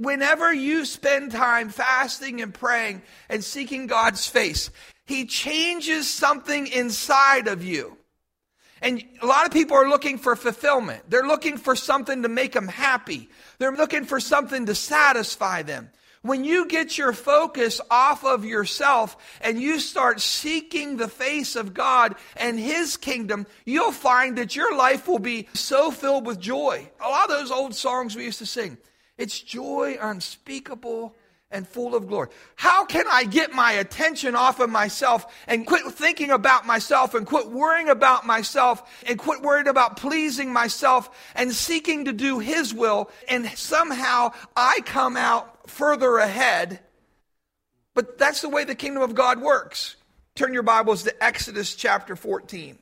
whenever you spend time fasting and praying and seeking God's face, He changes something inside of you. And a lot of people are looking for fulfillment. They're looking for something to make them happy. They're looking for something to satisfy them. When you get your focus off of yourself and you start seeking the face of God and His kingdom, you'll find that your life will be so filled with joy. A lot of those old songs we used to sing. It's joy unspeakable and full of glory. How can I get my attention off of myself and quit thinking about myself and quit worrying about myself and quit worrying about pleasing myself and seeking to do His will and somehow I come out further ahead? But that's the way the kingdom of God works. Turn your Bibles to Exodus chapter 14.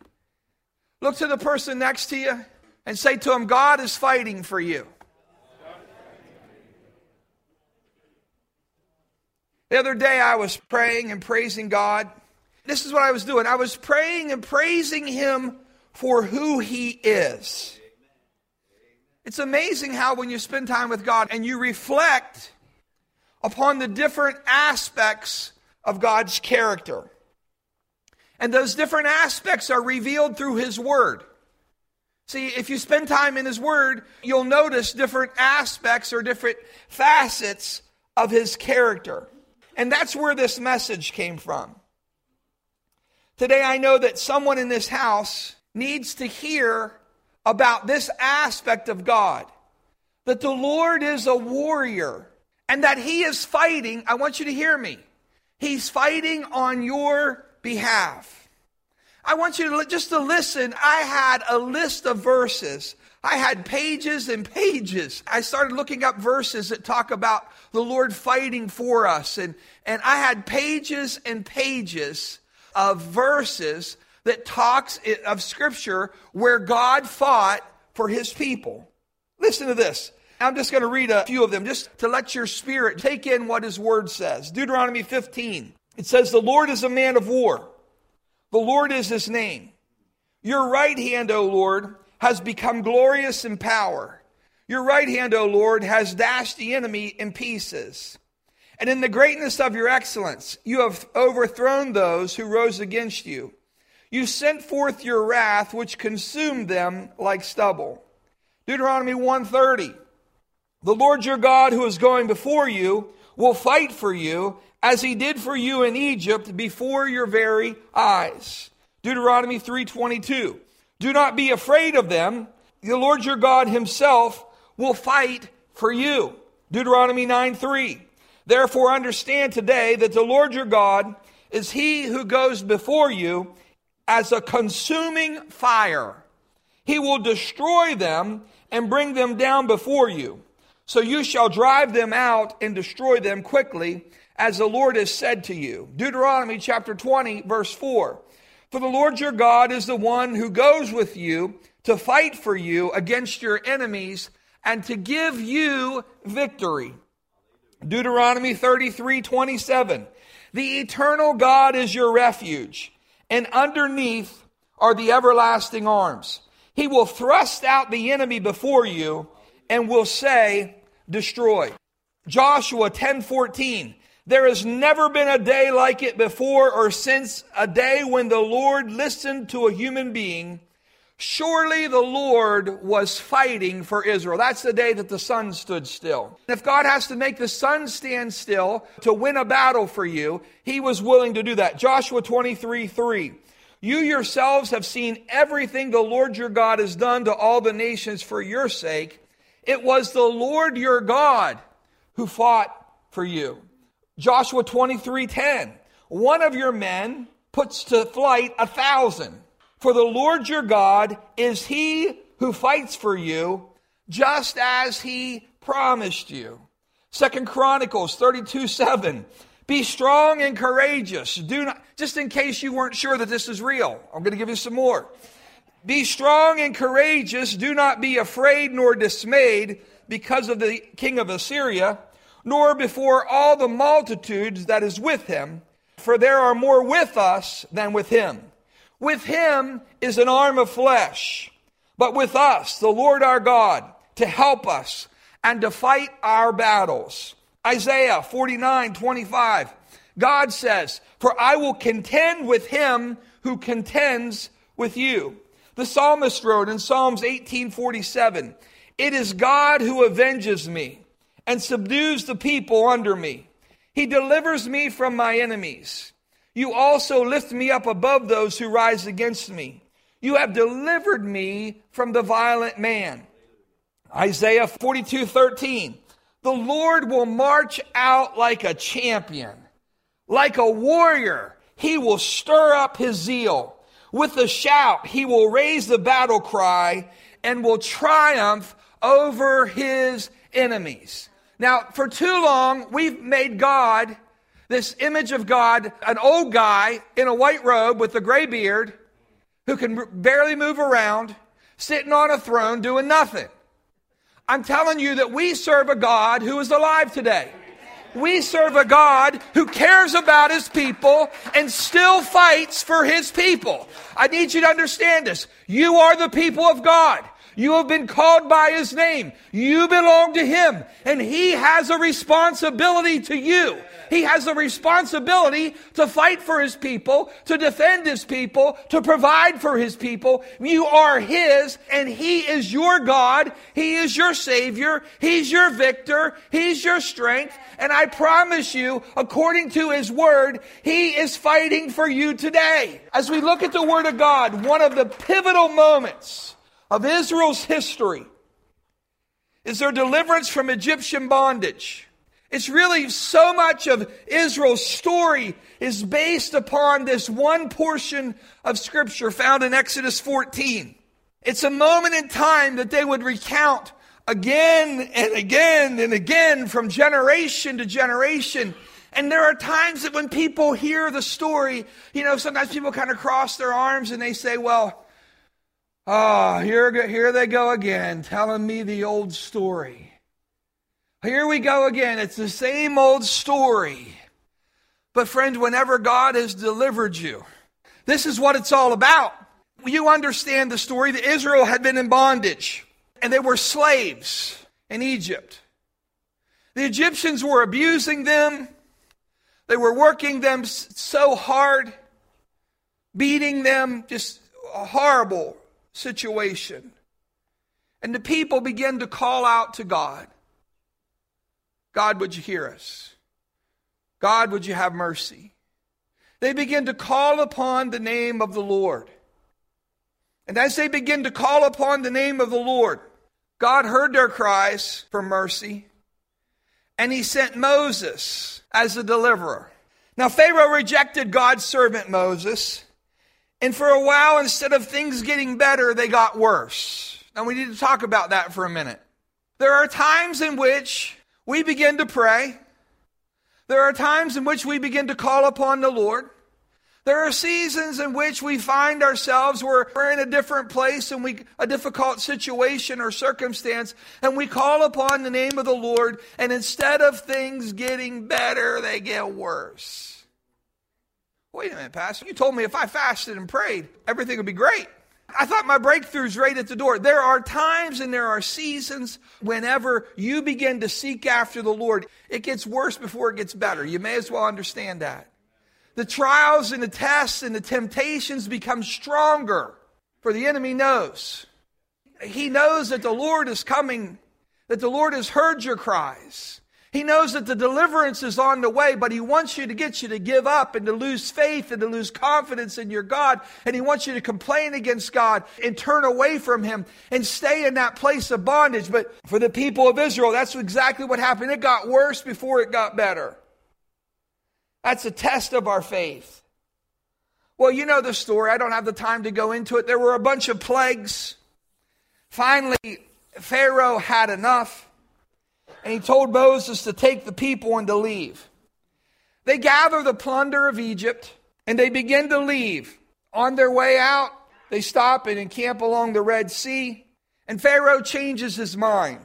Look to the person next to you and say to him, God is fighting for you. The other day I was praying and praising God. This is what I was doing. I was praying and praising Him for who He is. It's amazing how when you spend time with God and you reflect upon the different aspects of God's character. And those different aspects are revealed through His Word. See, if you spend time in His Word, you'll notice different aspects or different facets of His character. And that's where this message came from. Today, I know that someone in this house needs to hear about this aspect of God that the Lord is a warrior and that He is fighting. I want you to hear me. He's fighting on your behalf. I want you to just to listen. I had a list of verses I had pages and pages. I started looking up verses that talk about the Lord fighting for us. And, and I had pages and pages of verses that talks of scripture where God fought for his people. Listen to this. I'm just going to read a few of them just to let your spirit take in what his word says. Deuteronomy 15. It says, The Lord is a man of war. The Lord is his name. Your right hand, O Lord, has become glorious in power. Your right hand, O Lord, has dashed the enemy in pieces. And in the greatness of your excellence, you have overthrown those who rose against you. You sent forth your wrath, which consumed them like stubble. Deuteronomy 130. The Lord your God, who is going before you, will fight for you as he did for you in Egypt before your very eyes. Deuteronomy 322. Do not be afraid of them. The Lord your God himself will fight for you. Deuteronomy 9 3. Therefore, understand today that the Lord your God is he who goes before you as a consuming fire. He will destroy them and bring them down before you. So you shall drive them out and destroy them quickly, as the Lord has said to you. Deuteronomy chapter 20, verse 4. For the Lord your God is the one who goes with you to fight for you against your enemies and to give you victory. Deuteronomy 33 27. The eternal God is your refuge, and underneath are the everlasting arms. He will thrust out the enemy before you and will say, Destroy. Joshua 10 14. There has never been a day like it before or since a day when the Lord listened to a human being. Surely the Lord was fighting for Israel. That's the day that the sun stood still. If God has to make the sun stand still to win a battle for you, he was willing to do that. Joshua 23 3. You yourselves have seen everything the Lord your God has done to all the nations for your sake. It was the Lord your God who fought for you. Joshua 23:10. One of your men puts to flight a thousand. For the Lord your God is he who fights for you, just as he promised you. Second Chronicles 32 7. Be strong and courageous. Do not, just in case you weren't sure that this is real, I'm going to give you some more. Be strong and courageous. Do not be afraid nor dismayed because of the king of Assyria nor before all the multitudes that is with him, for there are more with us than with him. With him is an arm of flesh, but with us, the Lord our God, to help us, and to fight our battles. Isaiah 49 25. God says, For I will contend with him who contends with you. The psalmist wrote in Psalms 1847, It is God who avenges me and subdues the people under me. He delivers me from my enemies. You also lift me up above those who rise against me. You have delivered me from the violent man. Isaiah 42 13. The Lord will march out like a champion, like a warrior. He will stir up his zeal. With a shout, he will raise the battle cry and will triumph over his enemies. Now, for too long, we've made God this image of God, an old guy in a white robe with a gray beard who can barely move around, sitting on a throne doing nothing. I'm telling you that we serve a God who is alive today. We serve a God who cares about his people and still fights for his people. I need you to understand this. You are the people of God. You have been called by his name. You belong to him and he has a responsibility to you. He has a responsibility to fight for his people, to defend his people, to provide for his people. You are his and he is your God. He is your savior. He's your victor. He's your strength. And I promise you, according to his word, he is fighting for you today. As we look at the word of God, one of the pivotal moments of Israel's history is their deliverance from Egyptian bondage. It's really so much of Israel's story is based upon this one portion of scripture found in Exodus 14. It's a moment in time that they would recount again and again and again from generation to generation. And there are times that when people hear the story, you know, sometimes people kind of cross their arms and they say, well, oh, here, here they go again, telling me the old story. Here we go again. It's the same old story. But, friends, whenever God has delivered you, this is what it's all about. You understand the story that Israel had been in bondage and they were slaves in Egypt. The Egyptians were abusing them, they were working them so hard, beating them, just horrible situation. And the people began to call out to God. God, would you hear us? God, would you have mercy? They begin to call upon the name of the Lord. And as they begin to call upon the name of the Lord, God heard their cries for mercy, and he sent Moses as a deliverer. Now, Pharaoh rejected God's servant Moses, and for a while, instead of things getting better, they got worse. Now, we need to talk about that for a minute. There are times in which we begin to pray. There are times in which we begin to call upon the Lord. There are seasons in which we find ourselves where we're in a different place and we a difficult situation or circumstance and we call upon the name of the Lord and instead of things getting better they get worse. Wait a minute, pastor. You told me if I fasted and prayed everything would be great. I thought my breakthrough's right at the door. There are times and there are seasons whenever you begin to seek after the Lord, it gets worse before it gets better. You may as well understand that. The trials and the tests and the temptations become stronger, for the enemy knows. He knows that the Lord is coming, that the Lord has heard your cries. He knows that the deliverance is on the way, but He wants you to get you to give up and to lose faith and to lose confidence in your God. And He wants you to complain against God and turn away from Him and stay in that place of bondage. But for the people of Israel, that's exactly what happened. It got worse before it got better. That's a test of our faith. Well, you know the story. I don't have the time to go into it. There were a bunch of plagues. Finally, Pharaoh had enough and he told Moses to take the people and to leave. They gather the plunder of Egypt and they begin to leave. On their way out, they stop and encamp along the Red Sea, and Pharaoh changes his mind.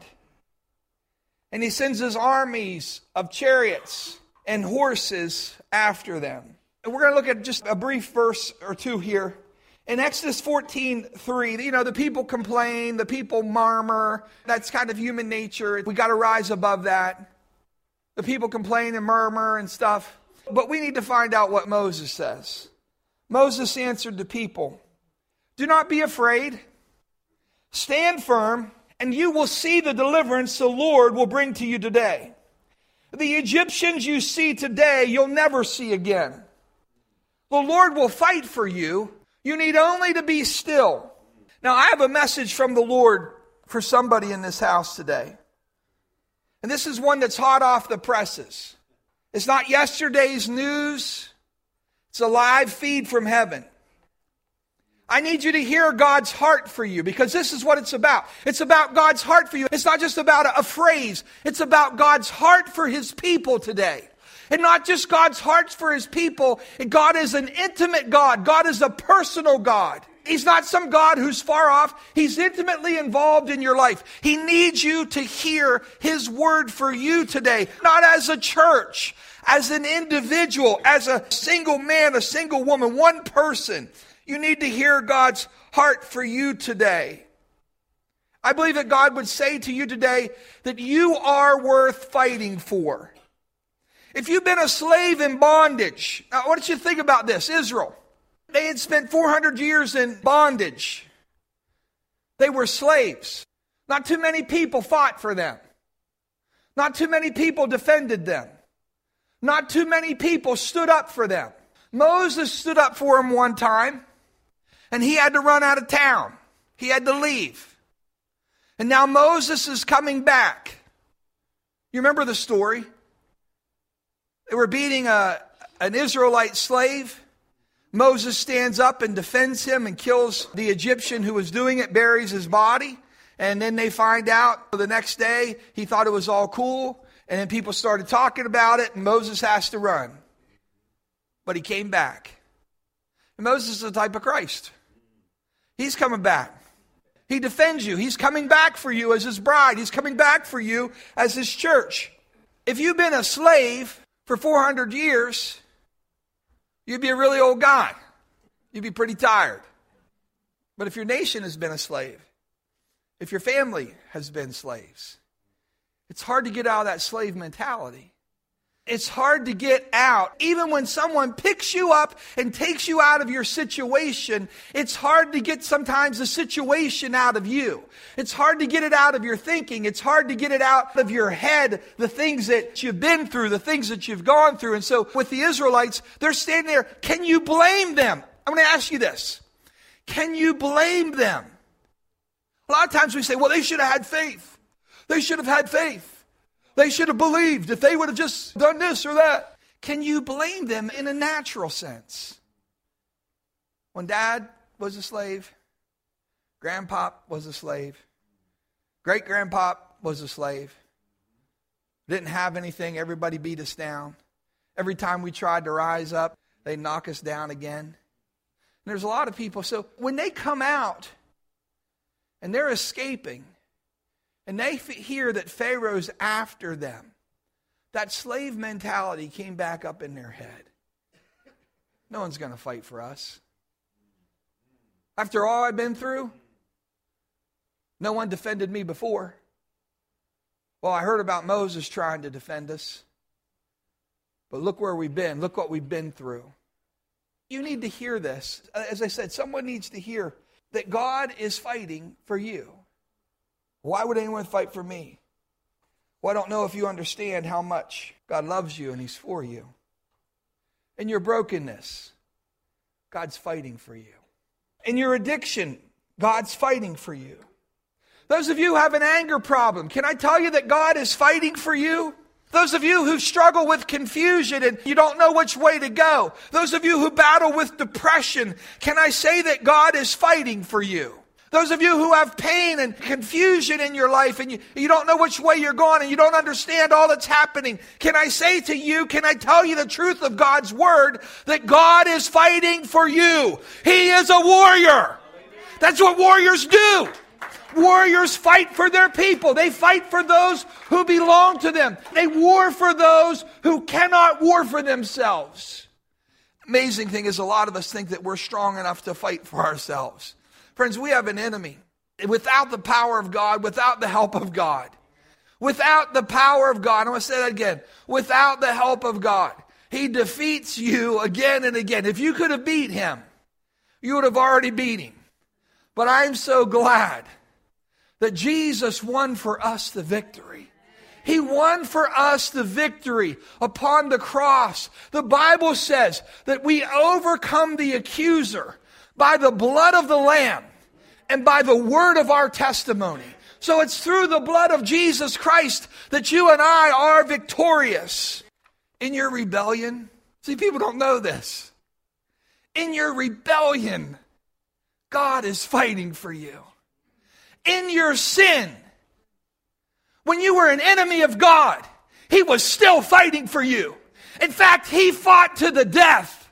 And he sends his armies of chariots and horses after them. And we're going to look at just a brief verse or two here In Exodus 14, 3, you know, the people complain, the people murmur. That's kind of human nature. We got to rise above that. The people complain and murmur and stuff. But we need to find out what Moses says. Moses answered the people Do not be afraid. Stand firm, and you will see the deliverance the Lord will bring to you today. The Egyptians you see today, you'll never see again. The Lord will fight for you you need only to be still. Now, I have a message from the Lord for somebody in this house today. And this is one that's hot off the presses. It's not yesterday's news, it's a live feed from heaven. I need you to hear God's heart for you because this is what it's about. It's about God's heart for you. It's not just about a, phrase, it's about God's heart for His people today. And not just God's hearts for his people. God is an intimate God. God is a personal God. He's not some God who's far off. He's intimately involved in your life. He needs you to hear His word for you today, not as a church, as an individual, as a single man, a single woman, one person. You need to hear God's heart for you today. I believe that God would say to you today that you are worth fighting for. If you've been a slave in bondage, what did you think about this? Israel. They had spent 400 years in bondage. They were slaves. Not too many people fought for them. Not too many people defended them. Not too many people stood up for them. Moses stood up for them one time, and he had to run out of town. He had to leave. And now Moses is coming back. You remember the story? They were beating a, an Israelite slave. Moses stands up and defends him and kills the Egyptian who was doing it, buries his body. And then they find out the next day he thought it was all cool. And then people started talking about it, and Moses has to run. But he came back. And Moses is the type of Christ. He's coming back. He defends you. He's coming back for you as his bride. He's coming back for you as his church. If you've been a slave, for 400 years, you'd be a really old guy. You'd be pretty tired. But if your nation has been a slave, if your family has been slaves, it's hard to get out of that slave mentality. It's hard to get out. Even when someone picks you up and takes you out of your situation, it's hard to get sometimes the situation out of you. It's hard to get it out of your thinking. It's hard to get it out of your head, the things that you've been through, the things that you've gone through. And so with the Israelites, they're standing there. Can you blame them? I'm going to ask you this. Can you blame them? A lot of times we say, well, they should have had faith. They should have had faith. They should have believed if they would have just done this or that. Can you blame them in a natural sense? When dad was a slave, grandpop was a slave, great grandpop was a slave, didn't have anything, everybody beat us down. Every time we tried to rise up, they knock us down again. And there's a lot of people. So when they come out and they're escaping, and they hear that Pharaoh's after them. That slave mentality came back up in their head. No one's going to fight for us. After all I've been through, no one defended me before. Well, I heard about Moses trying to defend us. But look where we've been. Look what we've been through. You need to hear this. As I said, someone needs to hear that God is fighting for you. Why would anyone fight for me? Well, I don't know if you understand how much God loves you and He's for you. In your brokenness, God's fighting for you. In your addiction, God's fighting for you. Those of you who have an anger problem, can I tell you that God is fighting for you? Those of you who struggle with confusion and you don't know which way to go. Those of you who battle with depression, can I say that God is fighting for you? Those of you who have pain and confusion in your life and you, you don't know which way you're going and you don't understand all that's happening, can I say to you, can I tell you the truth of God's word that God is fighting for you? He is a warrior. That's what warriors do. Warriors fight for their people. They fight for those who belong to them. They war for those who cannot war for themselves. Amazing thing is, a lot of us think that we're strong enough to fight for ourselves. Friends, we have an enemy. Without the power of God, without the help of God, without the power of God, I want to say that again. Without the help of God, He defeats you again and again. If you could have beat Him, you would have already beat Him. But I'm so glad that Jesus won for us the victory. He won for us the victory upon the cross. The Bible says that we overcome the accuser by the blood of the Lamb and by the word of our testimony. So it's through the blood of Jesus Christ that you and I are victorious. In your rebellion, see, people don't know this. In your rebellion, God is fighting for you. In your sin, when you were an enemy of God, He was still fighting for you. In fact, He fought to the death.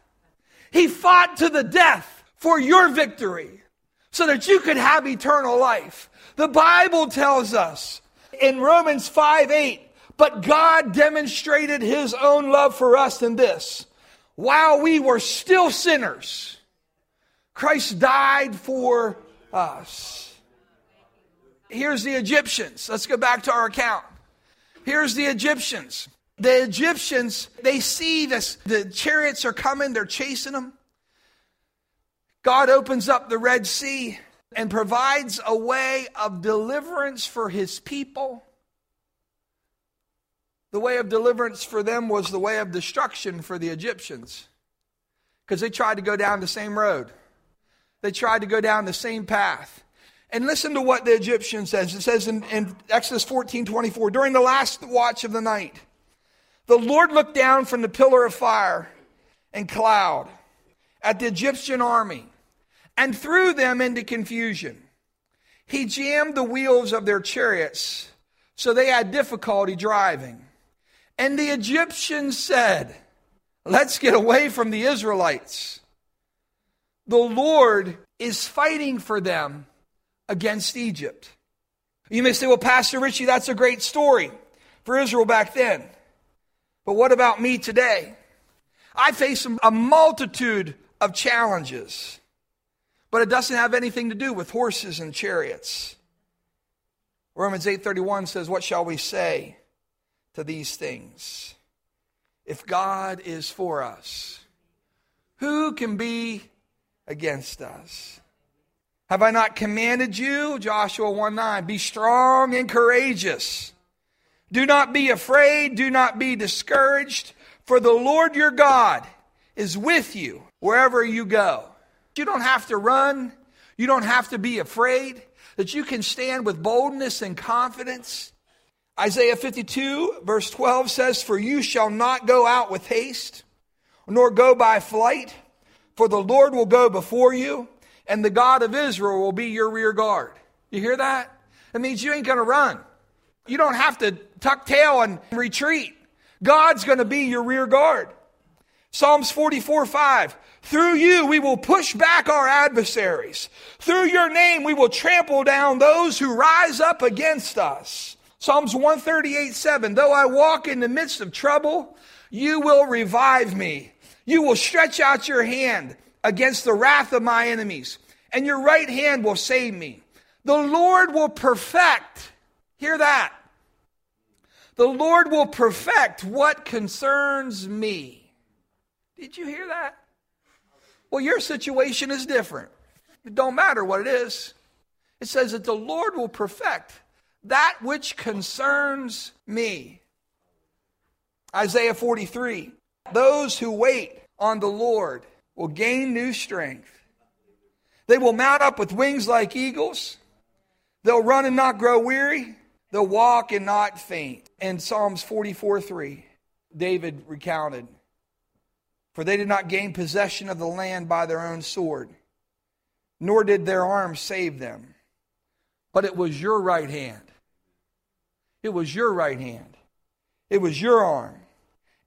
He fought to the death for your victory so that you could have eternal life. The Bible tells us in Romans 5 8, but God demonstrated His own love for us in this. While we were still sinners, Christ died for us. Here's the Egyptians. Let's go back to our account. Here's the Egyptians. The Egyptians, they see this, the chariots are coming, they're chasing them. God opens up the Red Sea and provides a way of deliverance for his people. The way of deliverance for them was the way of destruction for the Egyptians because they tried to go down the same road, they tried to go down the same path. And listen to what the Egyptian says. It says in, in, Exodus 14 24, during the last watch of the night, the Lord looked down from the pillar of fire and cloud at the Egyptian army and threw them into confusion. He jammed the wheels of their chariots so they had difficulty driving. And the Egyptians said, Let's get away from the Israelites. The Lord is fighting for them against Egypt. You may say, well, Pastor Richie, that's a great story for Israel back then. But what about me today? I face a multitude of challenges, but it doesn't have anything to do with horses and chariots. Romans 8:31 says, "What shall we say to these things? If God is for us, who can be against us?" Have I not commanded you? Joshua 1 9. Be strong and courageous. Do not be afraid. Do not be discouraged. For the Lord your God is with you wherever you go. You don't have to run. You don't have to be afraid. That you can stand with boldness and confidence. Isaiah 52, verse 12 says, For you shall not go out with haste, nor go by flight, for the Lord will go before you and the God of Israel will be your rear guard. You hear that? It means you ain't going to run. You don't have to tuck tail and retreat. God's going to be your rear guard. Psalms 44 5. Through you we will push back our adversaries. Through your name we will trample down those who rise up against us. Psalms 138 7. Though I walk in the midst of trouble, you will revive me. You will stretch out your hand against the wrath of my enemies, and your right hand will save me. The Lord will perfect, hear that. The Lord will perfect what concerns me. Did you hear that? Well, your situation is different. It don't matter what it is. It says that the Lord will perfect that which concerns me. Isaiah 43. Those who wait on the Lord will gain new strength. They will mount up with wings like eagles. They'll run and not grow weary. They'll walk and not faint. And Psalms 44 3, David recounted, For they did not gain possession of the land by their own sword, nor did their arms save them. But it was your right hand. It was your right hand. It was your arm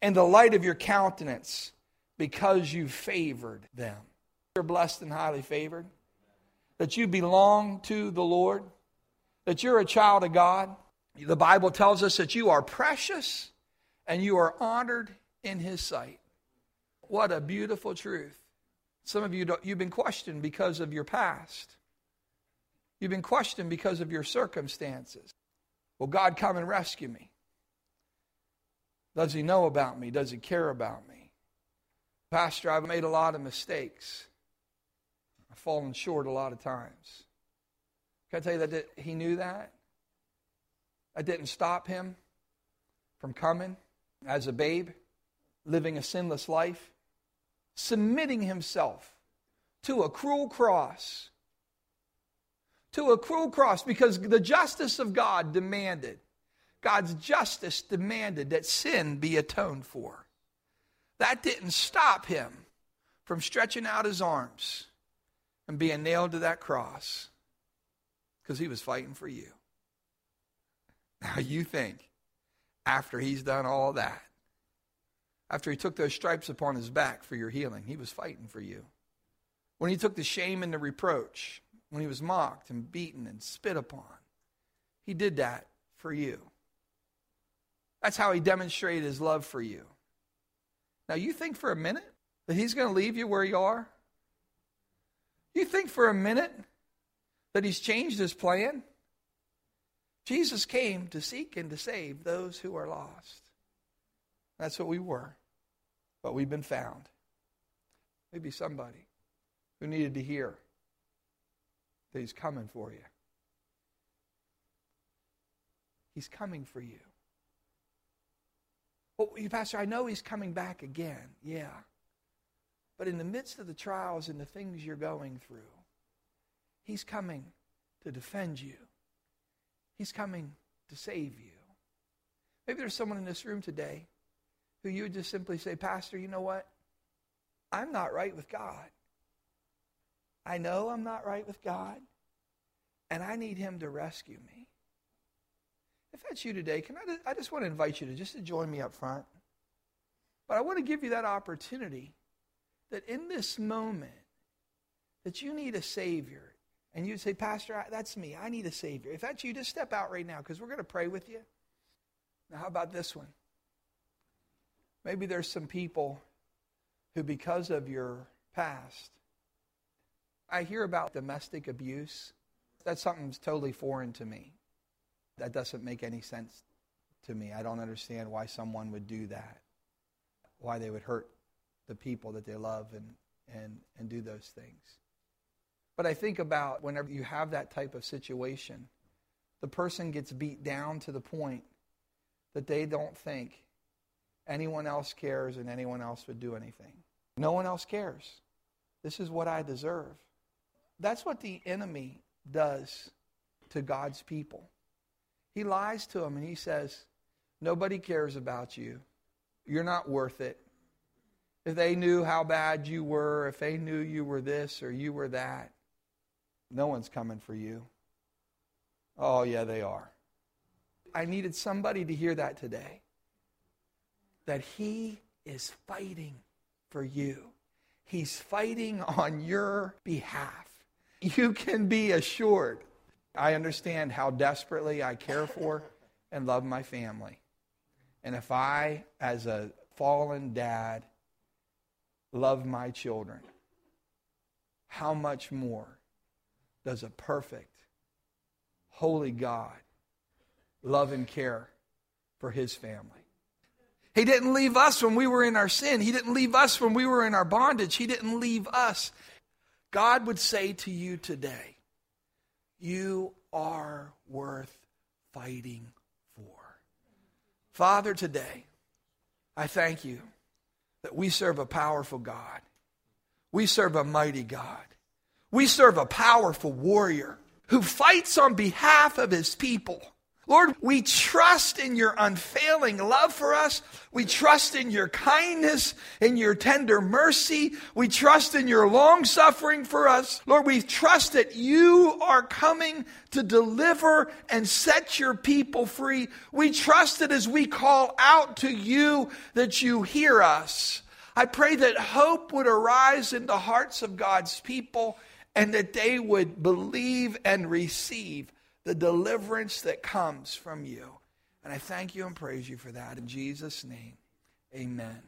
and the light of your countenance because you favored them. You're blessed and highly favored. That you belong to the Lord. That you're a child of God. The Bible tells us that you are precious and you are honored in His sight. What a beautiful truth. Some of you, you've been questioned because of your past. You've been questioned because of your circumstances. Will God come and rescue me? Does he know about me? Does he care about me? Pastor, I've made a lot of mistakes. I've fallen short a lot of times. Can I tell you that he knew that? That didn't stop him from coming as a babe, living a sinless life, submitting himself to a cruel cross. To a cruel cross because the justice of God demanded, God's justice demanded that sin be atoned for. That didn't stop him from stretching out his arms and being nailed to that cross because he was fighting for you. Now you think, after he's done all that, after he took those stripes upon his back for your healing, he was fighting for you. When he took the shame and the reproach, when he was mocked and beaten and spit upon, he did that for you. That's how he demonstrated his love for you. Now, you think for a minute that he's going to leave you where you are? You think for a minute that he's changed his plan? Jesus came to seek and to save those who are lost. That's what we were. But we've been found. Maybe somebody who needed to hear that he's coming for you. He's coming for you. Well, Pastor, I know he's coming back again. Yeah. But in the midst of the trials and the things you're going through, he's coming to defend you. He's coming to save you. Maybe there's someone in this room today who you would just simply say, Pastor, you know what? I'm not right with God. I know I'm not right with God, and I need Him to rescue me. If that's you today, can I, I just want to invite you to just to join me up front. But I want to give you that opportunity that in this moment that you need a Savior. And you say, Pastor, that's me. I need a Savior. If that's you, just step out right now because we're going to pray with you. Now, how about this one? Maybe there's some people who, because of your past, I hear about domestic abuse. That's something that's totally foreign to me. That doesn't make any sense to me. I don't understand why someone would do that, why they would hurt the people that they love and, and, and do those things. But I think about whenever you have that type of situation, the person gets beat down to the point that they don't think anyone else cares and anyone else would do anything. No one else cares. This is what I deserve. That's what the enemy does to God's people. He lies to them and he says, Nobody cares about you. You're not worth it. If they knew how bad you were, if they knew you were this or you were that, no one's coming for you. Oh, yeah, they are. I needed somebody to hear that today. That he is fighting for you. He's fighting on your behalf. You can be assured I understand how desperately I care for and love my family. And if I, as a fallen dad, love my children, how much more does a perfect, holy God love and care for his family? He didn't leave us when we were in our sin. He didn't leave us when we were in our bondage. He didn't leave us. God would say to you today, you are worth fighting for. Father, today, I thank you that we serve a powerful God. We serve a mighty God. We serve a powerful warrior who fights on behalf of his people. Lord, we trust in your unfailing love for us. We trust in your kindness, in your tender mercy. We trust in your long suffering for us. Lord, we trust that you are coming to deliver and set your people free. We trust that as we call out to you, that you hear us. I pray that hope would arise in the hearts of God's people and that they would believe and receive the deliverance that comes from you. And I thank you and praise you for that. In Jesus' name, amen.